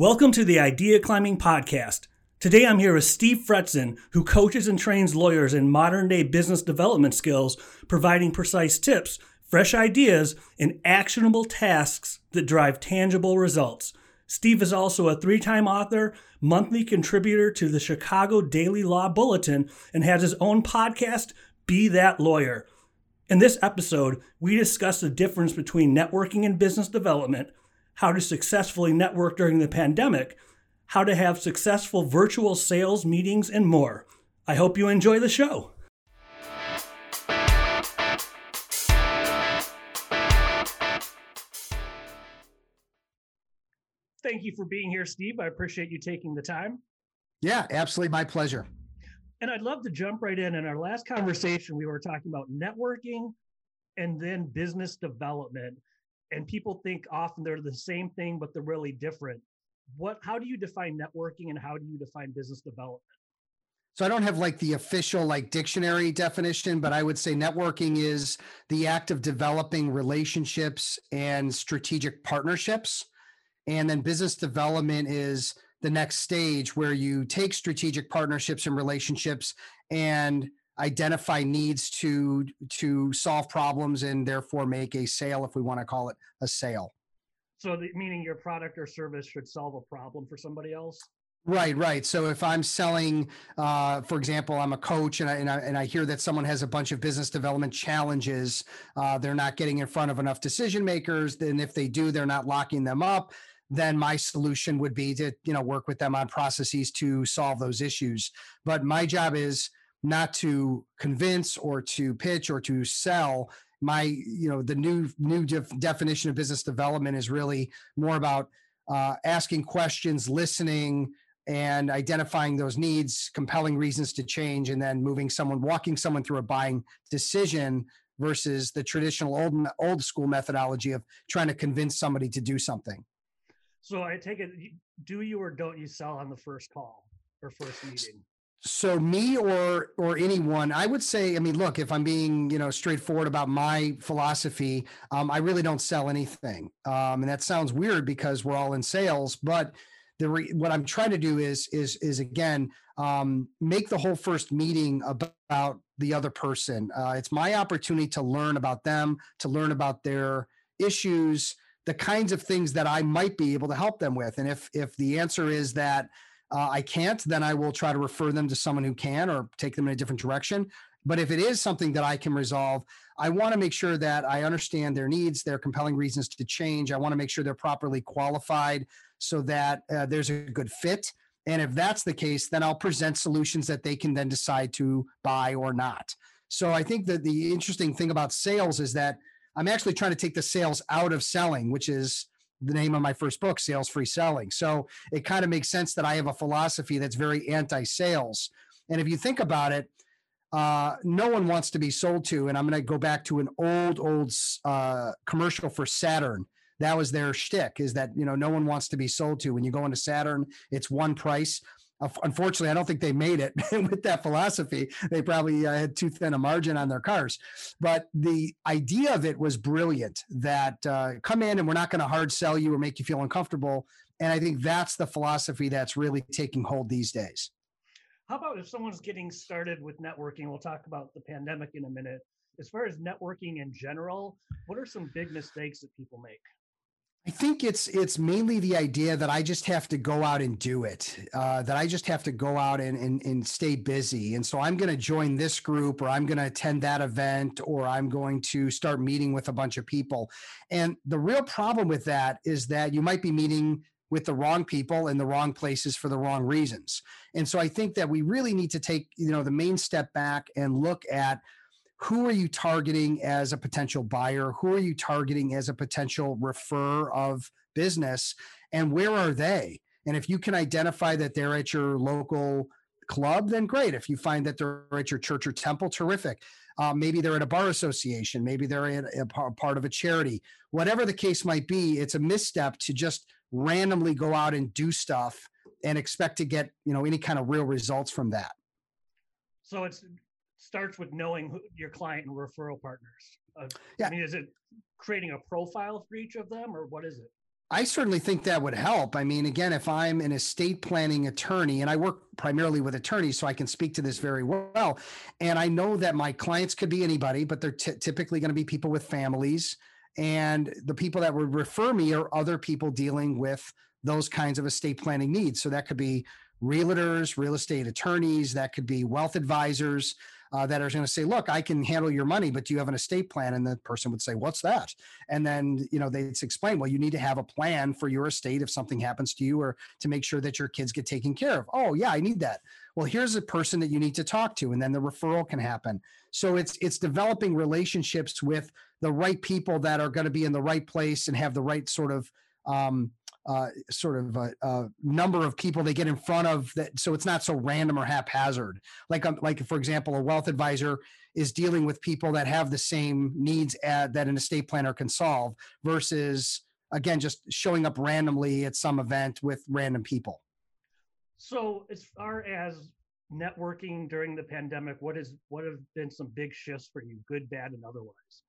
Welcome to the Idea Climbing Podcast. Today I'm here with Steve Fretzin, who coaches and trains lawyers in modern day business development skills, providing precise tips, fresh ideas, and actionable tasks that drive tangible results. Steve is also a three time author, monthly contributor to the Chicago Daily Law Bulletin, and has his own podcast, Be That Lawyer. In this episode, we discuss the difference between networking and business development how to successfully network during the pandemic, how to have successful virtual sales meetings, and more. I hope you enjoy the show. Thank you for being here, Steve. I appreciate you taking the time. Yeah, absolutely. My pleasure. And I'd love to jump right in. In our last conversation, we were talking about networking and then business development and people think often they're the same thing but they're really different. What how do you define networking and how do you define business development? So i don't have like the official like dictionary definition but i would say networking is the act of developing relationships and strategic partnerships. And then business development is the next stage where you take strategic partnerships and relationships and identify needs to to solve problems and therefore make a sale if we want to call it a sale so the, meaning your product or service should solve a problem for somebody else Right, right. So if I'm selling, uh, for example, I'm a coach and I, and I, and I hear that someone has a bunch of business development challenges, uh, they're not getting in front of enough decision makers. Then if they do, they're not locking them up. Then my solution would be to you know work with them on processes to solve those issues. But my job is not to convince or to pitch or to sell. My you know the new new def- definition of business development is really more about uh, asking questions listening and identifying those needs compelling reasons to change and then moving someone walking someone through a buying decision versus the traditional old old school methodology of trying to convince somebody to do something. So i take it do you or don't you sell on the first call or first meeting so me or or anyone i would say i mean look if i'm being you know straightforward about my philosophy um, i really don't sell anything. Um, and that sounds weird because we're all in sales but the re- what i'm trying to do is is is again um, make the whole first meeting about the other person. Uh, it's my opportunity to learn about them to learn about their issues the kinds of things that i might be able to help them with. And if if the answer is that uh, I can't, then I will try to refer them to someone who can or take them in a different direction. But if it is something that I can resolve, I want to make sure that I understand their needs, their compelling reasons to change. I want to make sure they're properly qualified so that uh, there's a good fit. And if that's the case, then I'll present solutions that they can then decide to buy or not. So I think that the interesting thing about sales is that I'm actually trying to take the sales out of selling, which is the name of my first book, Sales Free Selling. So it kind of makes sense that I have a philosophy that's very anti sales. And if you think about it, uh, no one wants to be sold to. And I'm going to go back to an old, old uh, commercial for Saturn. That was their shtick is that, you know, no one wants to be sold to. When you go into Saturn, it's one price unfortunately, I don't think they made it with that philosophy. They probably uh, had too thin a margin on their cars. But the idea of it was brilliant that uh, come in and we're not going to hard sell you or make you feel uncomfortable. And I think that's the philosophy that's really taking hold these days. How about if someone's getting started with networking? We'll talk about the pandemic in a minute. As far as networking in general, what are some big mistakes that people make? I think it's it's mainly the idea that I just have to go out and do it. Uh, that I just have to go out and, and and stay busy. And so I'm going to join this group, or I'm going to attend that event, or I'm going to start meeting with a bunch of people. And the real problem with that is that you might be meeting with the wrong people in the wrong places for the wrong reasons. And so I think that we really need to take you know the main step back and look at who are you targeting as a potential buyer? Who are you targeting as a potential refer of business? And where are they? And if you can identify that they're at your local club, then great. If you find that they're at your church or temple, terrific. Uh, maybe they're at a bar association. Maybe they're in a part of a charity. Whatever the case might be, it's a misstep to just randomly go out and do stuff and expect to get you know any kind of real results from that. So it's starts with knowing who, your client and referral partners. Uh, yeah. I mean, is it creating a profile for each of them, or what is it? I certainly think that would help. I mean, again, if I'm an estate planning attorney and I work primarily with attorneys, so I can speak to this very well. And I know that my clients could be anybody, but they're t- typically going to be people with families. And the people that would refer me are other people dealing with those kinds of estate planning needs. So that could be realtors, real estate attorneys, that could be wealth advisors uh, that are going to say, look, I can handle your money, but do you have an estate plan? And the person would say, what's that? And then, you know, they'd explain, well, you need to have a plan for your estate if something happens to you or to make sure that your kids get taken care of. Oh, yeah, I need that. Well, here's a person that you need to talk to. And then the referral can happen. So it's, it's developing relationships with the right people that are going to be in the right place and have the right sort of, um, uh, sort of a, a, number of people they get in front of that so it's not so random or haphazard. Like um, like for example a wealth advisor is dealing with people that have the same needs at, that an estate planner can solve versus again just showing up randomly at some event with random people. So as far as networking during the pandemic what is what have been some big shifts for you good bad and otherwise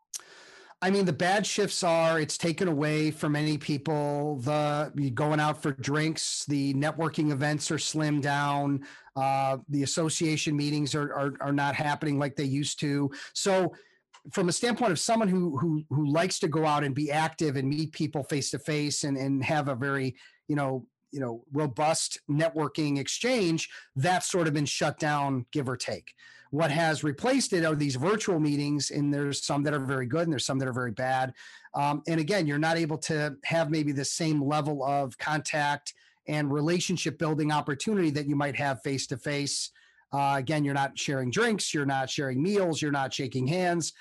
I mean, the bad shifts are it's taken away from many people. The going out for drinks, the networking events are slimmed down. Uh, the association meetings are, are are not happening like they used to. So, from a standpoint of someone who who who likes to go out and be active and meet people face to face and and have a very you know you know robust networking exchange, that's sort of been shut down, give or take. What has replaced it are these virtual meetings, and there's some that are very good and there's some that are very bad. Um, and again, you're not able to have maybe the same level of contact and relationship building opportunity that you might have face to face. Again, you're not sharing drinks, you're not sharing meals, you're not shaking hands.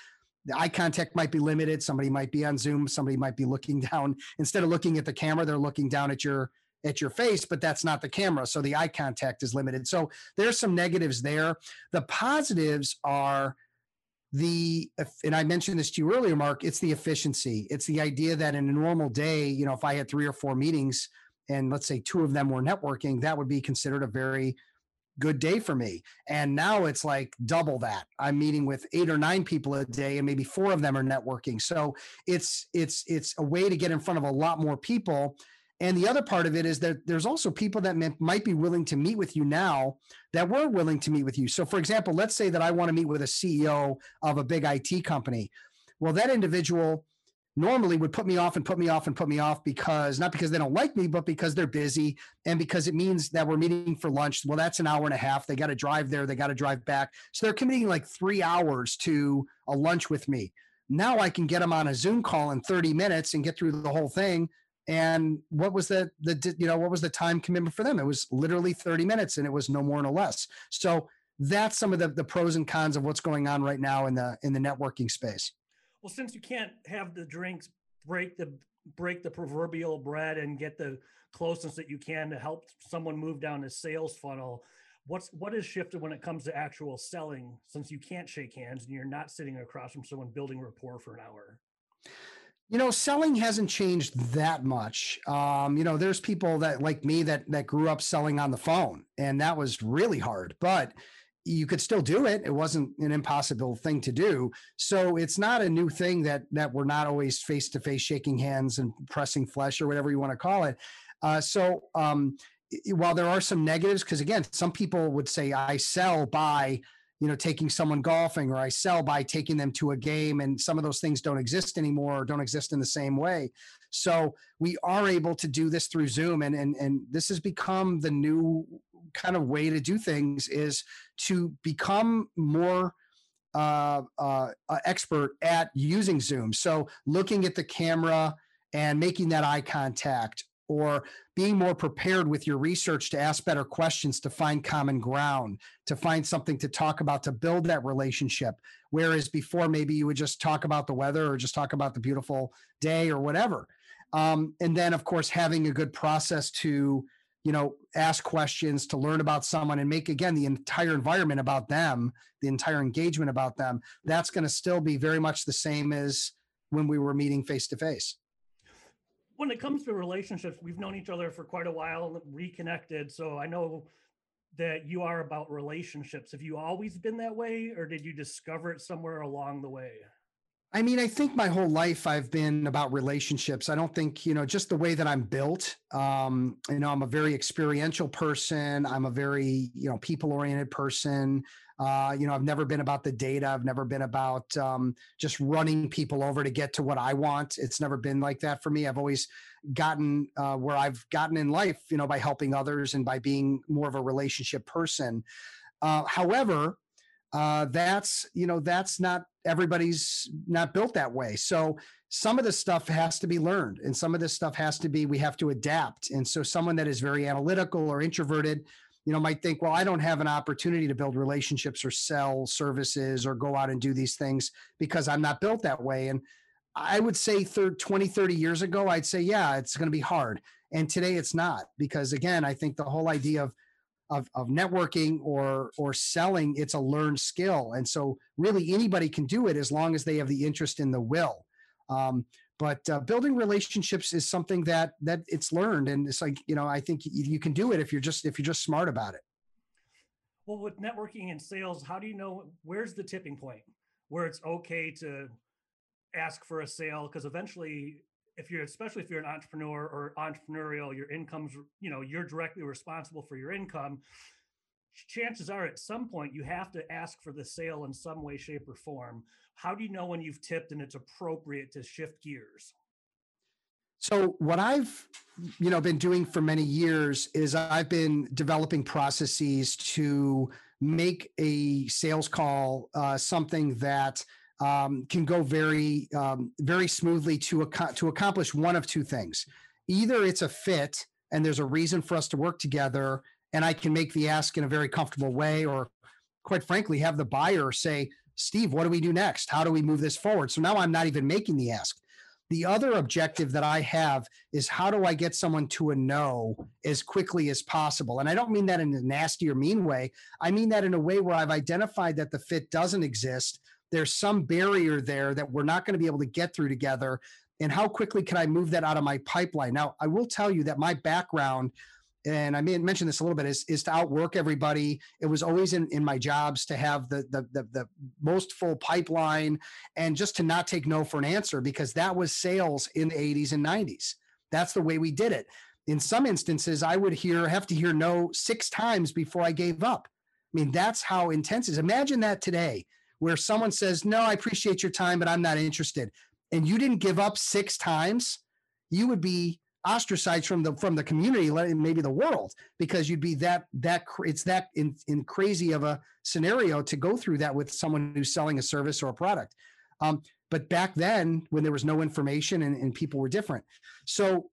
The eye contact might be limited. Somebody might be on Zoom, somebody might be looking down. Instead of looking at the camera, they're looking down at your at your face, but that's not the camera. So the eye contact is limited. So there's some negatives there. The positives are the, and I mentioned this to you earlier, Mark, it's the efficiency. It's the idea that in a normal day, you know, if I had three or four meetings and let's say two of them were networking, that would be considered a very good day for me. And now it's like double that. I'm meeting with eight or nine people a day and maybe four of them are networking. So it's it's it's a way to get in front of a lot more people and the other part of it is that there's also people that may, might be willing to meet with you now that were willing to meet with you. So, for example, let's say that I want to meet with a CEO of a big IT company. Well, that individual normally would put me off and put me off and put me off because not because they don't like me, but because they're busy and because it means that we're meeting for lunch. Well, that's an hour and a half. They got to drive there, they got to drive back. So they're committing like three hours to a lunch with me. Now I can get them on a Zoom call in 30 minutes and get through the whole thing and what was the the you know what was the time commitment for them? It was literally 30 minutes and it was no more no less. So that's some of the, the pros and cons of what's going on right now in the in the networking space. Well since you can't have the drinks break the break the proverbial bread and get the closeness that you can to help someone move down the sales funnel what's what has shifted when it comes to actual selling since you can't shake hands and you're not sitting across from someone building rapport for an hour you know, selling hasn't changed that much. Um, you know, there's people that like me that that grew up selling on the phone, and that was really hard. But you could still do it. It wasn't an impossible thing to do. So it's not a new thing that that we're not always face to face shaking hands and pressing flesh or whatever you want to call it. Uh, so um, while there are some negatives, because again, some people would say I sell by you know taking someone golfing or i sell by taking them to a game and some of those things don't exist anymore or don't exist in the same way. So we are able to do this through zoom and and, and this has become the new kind of way to do things is to become more uh, uh, uh, expert at using zoom. So looking at the camera and making that eye contact or being more prepared with your research to ask better questions to find common ground to find something to talk about to build that relationship. Whereas before maybe you would just talk about the weather or just talk about the beautiful day or whatever. Um, and then of course having a good process to you know ask questions to learn about someone and make again the entire environment about them the entire engagement about them that's going to still be very much the same as when we were meeting face to face when it comes to relationships, we've known each other for quite a while, and reconnected. So I know that you are about relationships. Have you always been that way, or did you discover it somewhere along the way? I mean, I think my whole life I've been about relationships. I don't think, you know, just the way that I'm built. Um, you know, I'm a very experiential person. I'm a very, you know, people oriented person. Uh, you know, I've never been about the data. I've never been about um, just running people over to get to what I want. It's never been like that for me. I've always gotten uh, where I've gotten in life, you know, by helping others and by being more of a relationship person. Uh, however, uh, that's you know that's not everybody's not built that way. So some of this stuff has to be learned and some of this stuff has to be we have to adapt. And so someone that is very analytical or introverted you know might think well i don't have an opportunity to build relationships or sell services or go out and do these things because i'm not built that way. And i would say 30, 20 30 years ago i'd say yeah it's going to be hard. And today it's not because again i think the whole idea of of, of networking or or selling it's a learned skill. And so really anybody can do it as long as they have the interest in the will. Um, but uh, building relationships is something that that it's learned. And it's like you know i think you, you can do it if you're just if you're just smart about it. Well with networking and sales how do you know where's the tipping point where it's okay to ask for a sale? Because eventually if you're especially if you're an entrepreneur or entrepreneurial your income's you know you're directly responsible for your income chances are at some point you have to ask for the sale in some way shape or form. How do you know when you've tipped and it's appropriate to shift gears? So what I've you know been doing for many years is I've been developing processes to make a sales call uh, something that um, can go very um, very smoothly to ac- to accomplish one of two things. Either it's a fit and there's a reason for us to work together, and I can make the ask in a very comfortable way, or quite frankly, have the buyer say, "Steve, what do we do next? How do we move this forward?" So now I'm not even making the ask. The other objective that I have is how do I get someone to a no as quickly as possible? And I don't mean that in a nasty or mean way. I mean that in a way where I've identified that the fit doesn't exist there's some barrier there that we're not going to be able to get through together and how quickly can i move that out of my pipeline now i will tell you that my background and I may mention this a little bit is, is to outwork everybody. It was always in, in my jobs to have the, the, the the most full pipeline and just to not take no for an answer because that was sales in the 80s and 90s. That's the way we did it. In some instances, I would hear have to hear no six times before I gave up. I mean, that's how intense is. Imagine that today where someone says, No, I appreciate your time, but I'm not interested, and you didn't give up six times, you would be ostracized from the from the community maybe the world because you'd be that that it's that in, in crazy of a scenario to go through that with someone who's selling a service or a product. Um, but back then when there was no information and, and people were different. So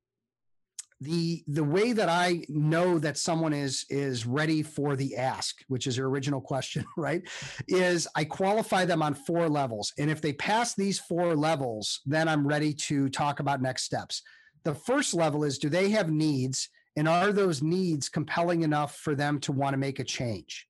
the the way that I know that someone is is ready for the ask, which is your original question, right? Is I qualify them on four levels. And if they pass these four levels, then I'm ready to talk about next steps. The first level is do they have needs and are those needs compelling enough for them to want to make a change?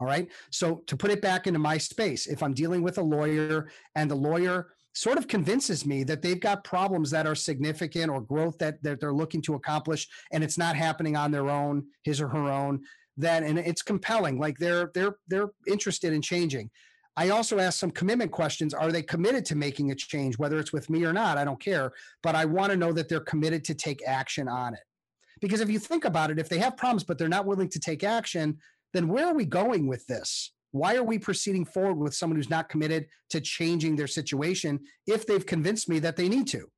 All right. So to put it back into my space, if I'm dealing with a lawyer and the lawyer sort of convinces me that they've got problems that are significant or growth that, that they're looking to accomplish and it's not happening on their own his or her own then and it's compelling like they're they're they're interested in changing I also ask some commitment questions. Are they committed to making a change, whether it's with me or not? I don't care. But I want to know that they're committed to take action on it. Because if you think about it, if they have problems, but they're not willing to take action, then where are we going with this? Why are we proceeding forward with someone who's not committed to changing their situation if they've convinced me that they need to?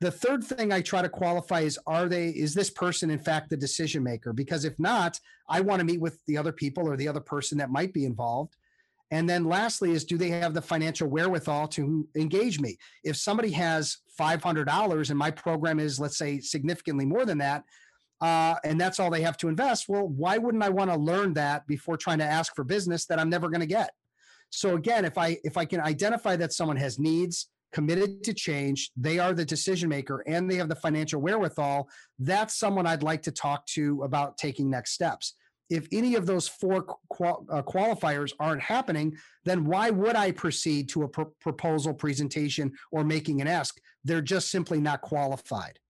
The third thing I try to qualify is are they is this person in fact the decision maker? Because if not, I want to meet with the other people or the other person that might be involved. And then lastly is do they have the financial wherewithal to engage me? If somebody has $500 and my program is let's say significantly more than that, uh, and that's all they have to invest. Well, why wouldn't I want to learn that before trying to ask for business that I'm never going to get? So again, if I if I can identify that someone has needs, committed to change, they are the decision maker, and they have the financial wherewithal, that's someone I'd like to talk to about taking next steps. If any of those four qual- uh, qualifiers aren't happening, then why would I proceed to a pr- proposal presentation or making an ask? They're just simply not qualified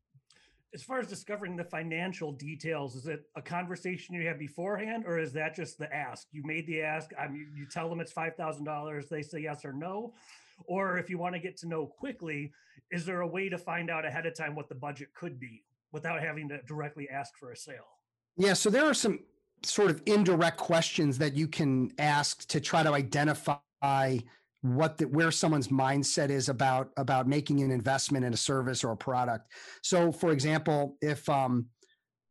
as far as discovering the financial details, is it a conversation you have beforehand, or is that just the ask? You made the ask. I mean, you tell them it's five thousand dollars. They say yes or no, Or if you want to get to know quickly, is there a way to find out ahead of time what the budget could be without having to directly ask for a sale? Yeah, so there are some sort of indirect questions that you can ask to try to identify what the, where someone's mindset is about about making an investment in a service or a product. So, for example, if um,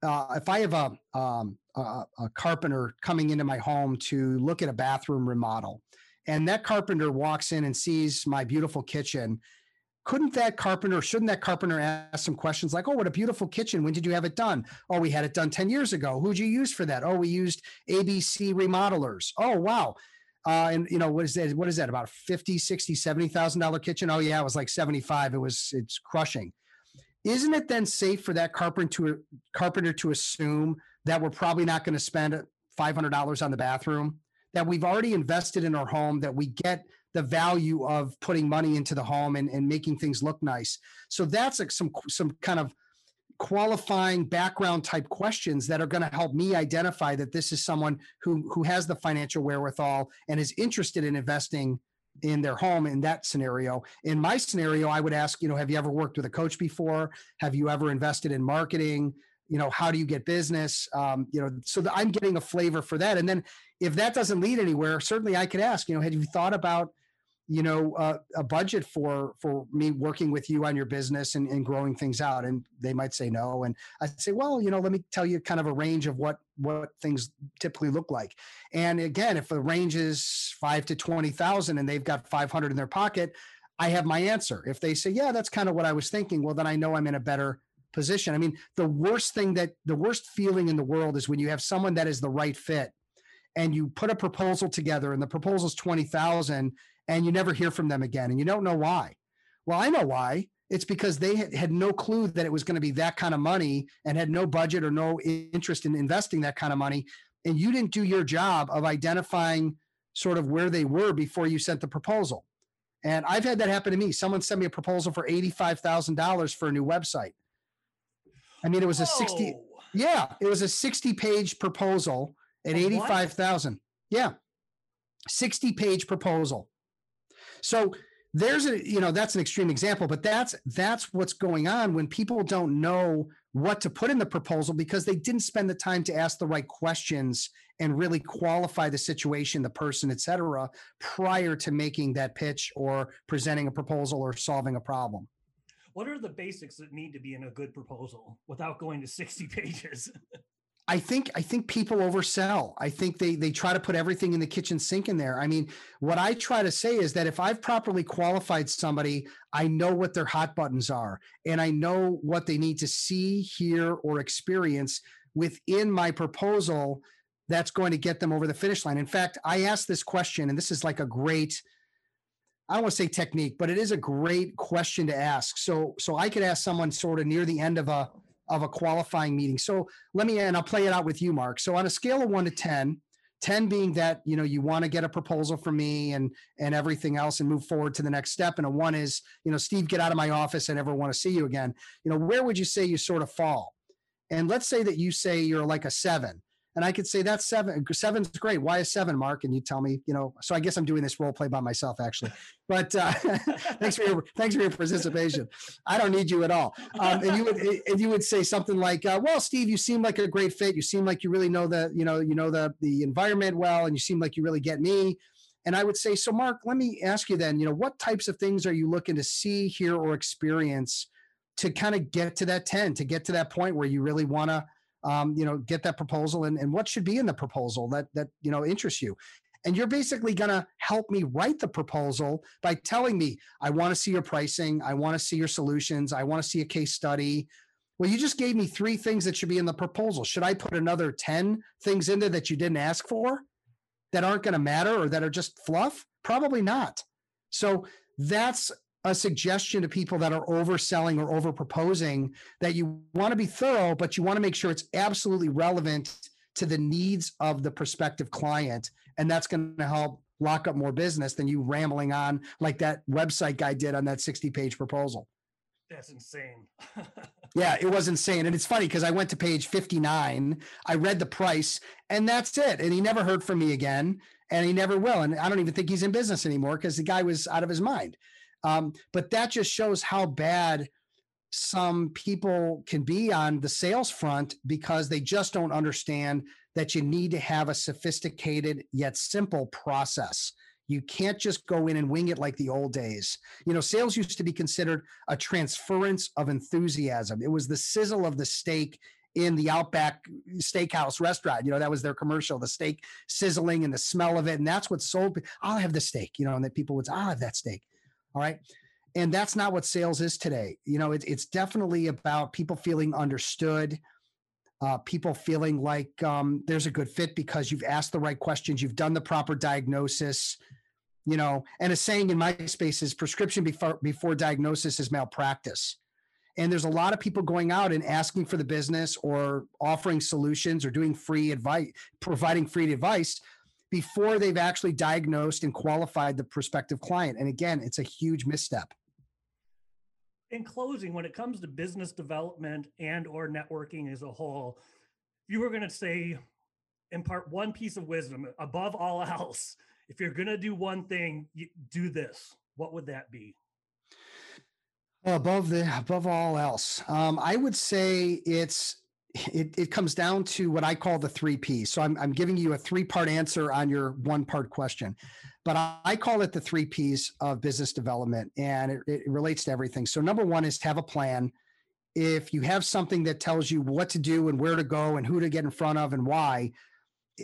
uh, if I have a, um, a, a carpenter coming into my home to look at a bathroom remodel, and that carpenter walks in and sees my beautiful kitchen, couldn't that carpenter, shouldn't that carpenter ask some questions like, oh, what a beautiful kitchen. When did you have it done? Oh, we had it done 10 years ago. Who'd you use for that? Oh, we used ABC remodelers. Oh, wow. Uh, and you know, what is that? What is that? About 50, 60, 70,000 dollar kitchen. Oh yeah, it was like 75. It was, it's crushing. Isn't it then safe for that carpenter to carpenter to assume that we're probably not going to spend $500 on the bathroom? That we've already invested in our home, that we get the value of putting money into the home and, and making things look nice. So that's like some some kind of qualifying background type questions that are going to help me identify that this is someone who who has the financial wherewithal and is interested in investing in their home in that scenario. In my scenario i would ask you know have you ever worked with a coach before? Have you ever invested in marketing? You know how do you get business? Um, you know so i'm getting a flavor for that. And then if that doesn't lead anywhere certainly i could ask you know have you thought about you know uh, a budget for for me working with you on your business and, and growing things out and they might say no and i say well you know let me tell you kind of a range of what what things typically look like. And again if the range is 5 to 20,000 and they've got 500 in their pocket i have my answer. If they say yeah that's kind of what i was thinking well then i know i'm in a better position. I mean the worst thing that the worst feeling in the world is when you have someone that is the right fit and you put a proposal together and the proposal is 20,000 and you never hear from them again and you don't know why. Well, I know why. It's because they had no clue that it was going to be that kind of money and had no budget or no interest in investing that kind of money. And you didn't do your job of identifying sort of where they were before you sent the proposal. And I've had that happen to me. Someone sent me a proposal for $85,000 for a new website. I mean, it was a 60, yeah, it was a 60 page proposal at 85,000. Yeah. 60 page proposal. So there's a you know that's an extreme example but that's that's what's going on when people don't know what to put in the proposal because they didn't spend the time to ask the right questions and really qualify the situation the person etc prior to making that pitch or presenting a proposal or solving a problem. What are the basics that need to be in a good proposal without going to 60 pages I think I think people oversell. I think they they try to put everything in the kitchen sink in there. I mean, what I try to say is that if I've properly qualified somebody, I know what their hot buttons are and I know what they need to see, hear or experience within my proposal that's going to get them over the finish line. In fact, I asked this question and this is like a great I don't want to say technique, but it is a great question to ask. So so I could ask someone sort of near the end of a of a qualifying meeting. So let me, and I'll play it out with you, Mark. So on a scale of one to 10, 10 being that, you know, you want to get a proposal from me and, and everything else and move forward to the next step. And a one is, you know, Steve, get out of my office. I never want to see you again. You know, where would you say you sort of fall? And let's say that you say you're like a seven and I could say that's seven. Seven's great. Why is seven, Mark? And you tell me, you know. So I guess I'm doing this role play by myself, actually. But uh, thanks for your thanks for your participation. I don't need you at all. Um, and you would and you would say something like, uh, "Well, Steve, you seem like a great fit. You seem like you really know the you know you know the the environment well, and you seem like you really get me." And I would say, so Mark, let me ask you then, you know, what types of things are you looking to see, hear, or experience to kind of get to that 10, to get to that point where you really want to um, you know, get that proposal and, and what should be in the proposal that that you know interests you. And you're basically going to help me write the proposal by telling me, I want to see your pricing, I want to see your solutions, I want to see a case study. Well, you just gave me three things that should be in the proposal. Should I put another 10 things in there that you didn't ask for that aren't going to matter or that are just fluff? Probably not. So that's a suggestion to people that are overselling or overproposing that you want to be thorough, but you want to make sure it's absolutely relevant to the needs of the prospective client. And that's going to help lock up more business than you rambling on like that website guy did on that 60 page proposal. That's insane. yeah, it was insane. And it's funny because I went to page 59, I read the price, and that's it. And he never heard from me again. and he never will. And I don't even think he's in business anymore because the guy was out of his mind. Um, but that just shows how bad some people can be on the sales front because they just don't understand that you need to have a sophisticated yet simple process. You can't just go in and wing it like the old days. You know, sales used to be considered a transference of enthusiasm. It was the sizzle of the steak in the Outback Steakhouse restaurant. You know, that was their commercial, the steak sizzling and the smell of it. And that's what sold. I'll have the steak, you know, and that people would say, I'll have that steak. All right. And that's not what sales is today. You know, it's it's definitely about people feeling understood, uh, people feeling like um, there's a good fit because you've asked the right questions, you've done the proper diagnosis, you know. And a saying in my space is prescription before before diagnosis is malpractice. And there's a lot of people going out and asking for the business or offering solutions or doing free advice, providing free advice before they've actually diagnosed and qualified the prospective client. And again, it's a huge misstep. In closing, when it comes to business development and or networking as a whole, if you were going to say impart one piece of wisdom above all else, if you're going to do one thing, you do this. What would that be? above the above all else um, i would say it's it, it comes down to what i call the three p's. So i'm, I'm giving you a three part answer on your one part question but I, I, call it the three p's of business development and it, it relates to everything. So number one is to have a plan. If you have something that tells you what to do and where to go and who to get in front of and why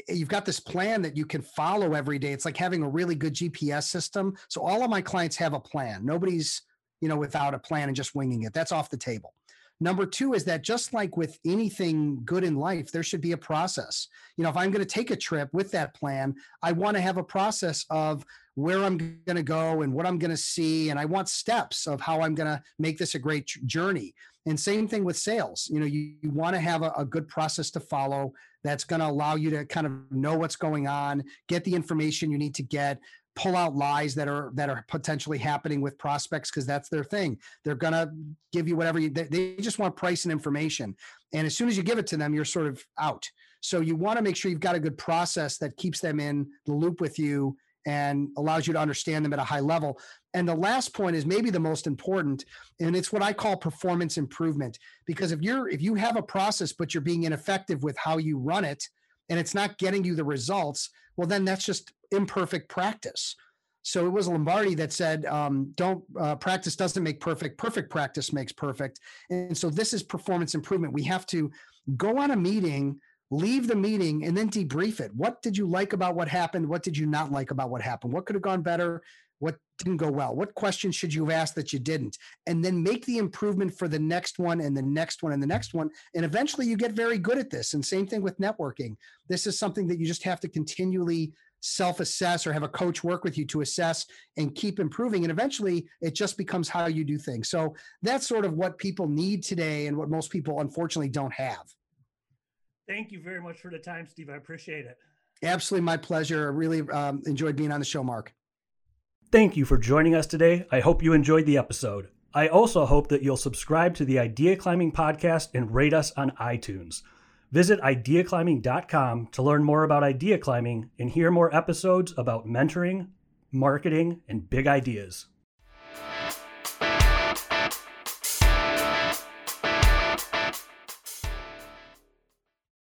you've got this plan that you can follow every day. It's like having a really good gps system. So all of my clients have a plan. Nobody's you know, without a plan and just winging it. That's off the table. Number two is that just like with anything good in life, there should be a process. You know, if I'm going to take a trip with that plan, I want to have a process of where I'm going to go and what I'm going to see. And I want steps of how I'm going to make this a great journey. And same thing with sales. You know, you, you want to have a, a good process to follow that's going to allow you to kind of know what's going on, get the information you need to get, pull out lies that are that are potentially happening with prospects because that's their thing. They're gonna give you whatever you they, they just want price and information. And as soon as you give it to them, you're sort of out. So you want to make sure you've got a good process that keeps them in the loop with you and allows you to understand them at a high level. And the last point is maybe the most important, and it's what I call performance improvement. Because if you're if you have a process but you're being ineffective with how you run it, and it's not getting you the results, well, then that's just imperfect practice. So it was Lombardi that said, um, "Don't uh, practice doesn't make perfect. Perfect practice makes perfect." And so this is performance improvement. We have to go on a meeting, leave the meeting, and then debrief it. What did you like about what happened? What did you not like about what happened? What could have gone better? What didn't go well? What questions should you have asked that you didn't? And then make the improvement for the next one and the next one and the next one. And eventually you get very good at this. And same thing with networking. This is something that you just have to continually self assess or have a coach work with you to assess and keep improving. And eventually it just becomes how you do things. So that's sort of what people need today and what most people unfortunately don't have. Thank you very much for the time, Steve. I appreciate it. Absolutely my pleasure. I really um, enjoyed being on the show, Mark. Thank you for joining us today. I hope you enjoyed the episode. I also hope that you'll subscribe to the Idea Climbing podcast and rate us on iTunes. Visit ideaclimbing.com to learn more about idea climbing and hear more episodes about mentoring, marketing, and big ideas.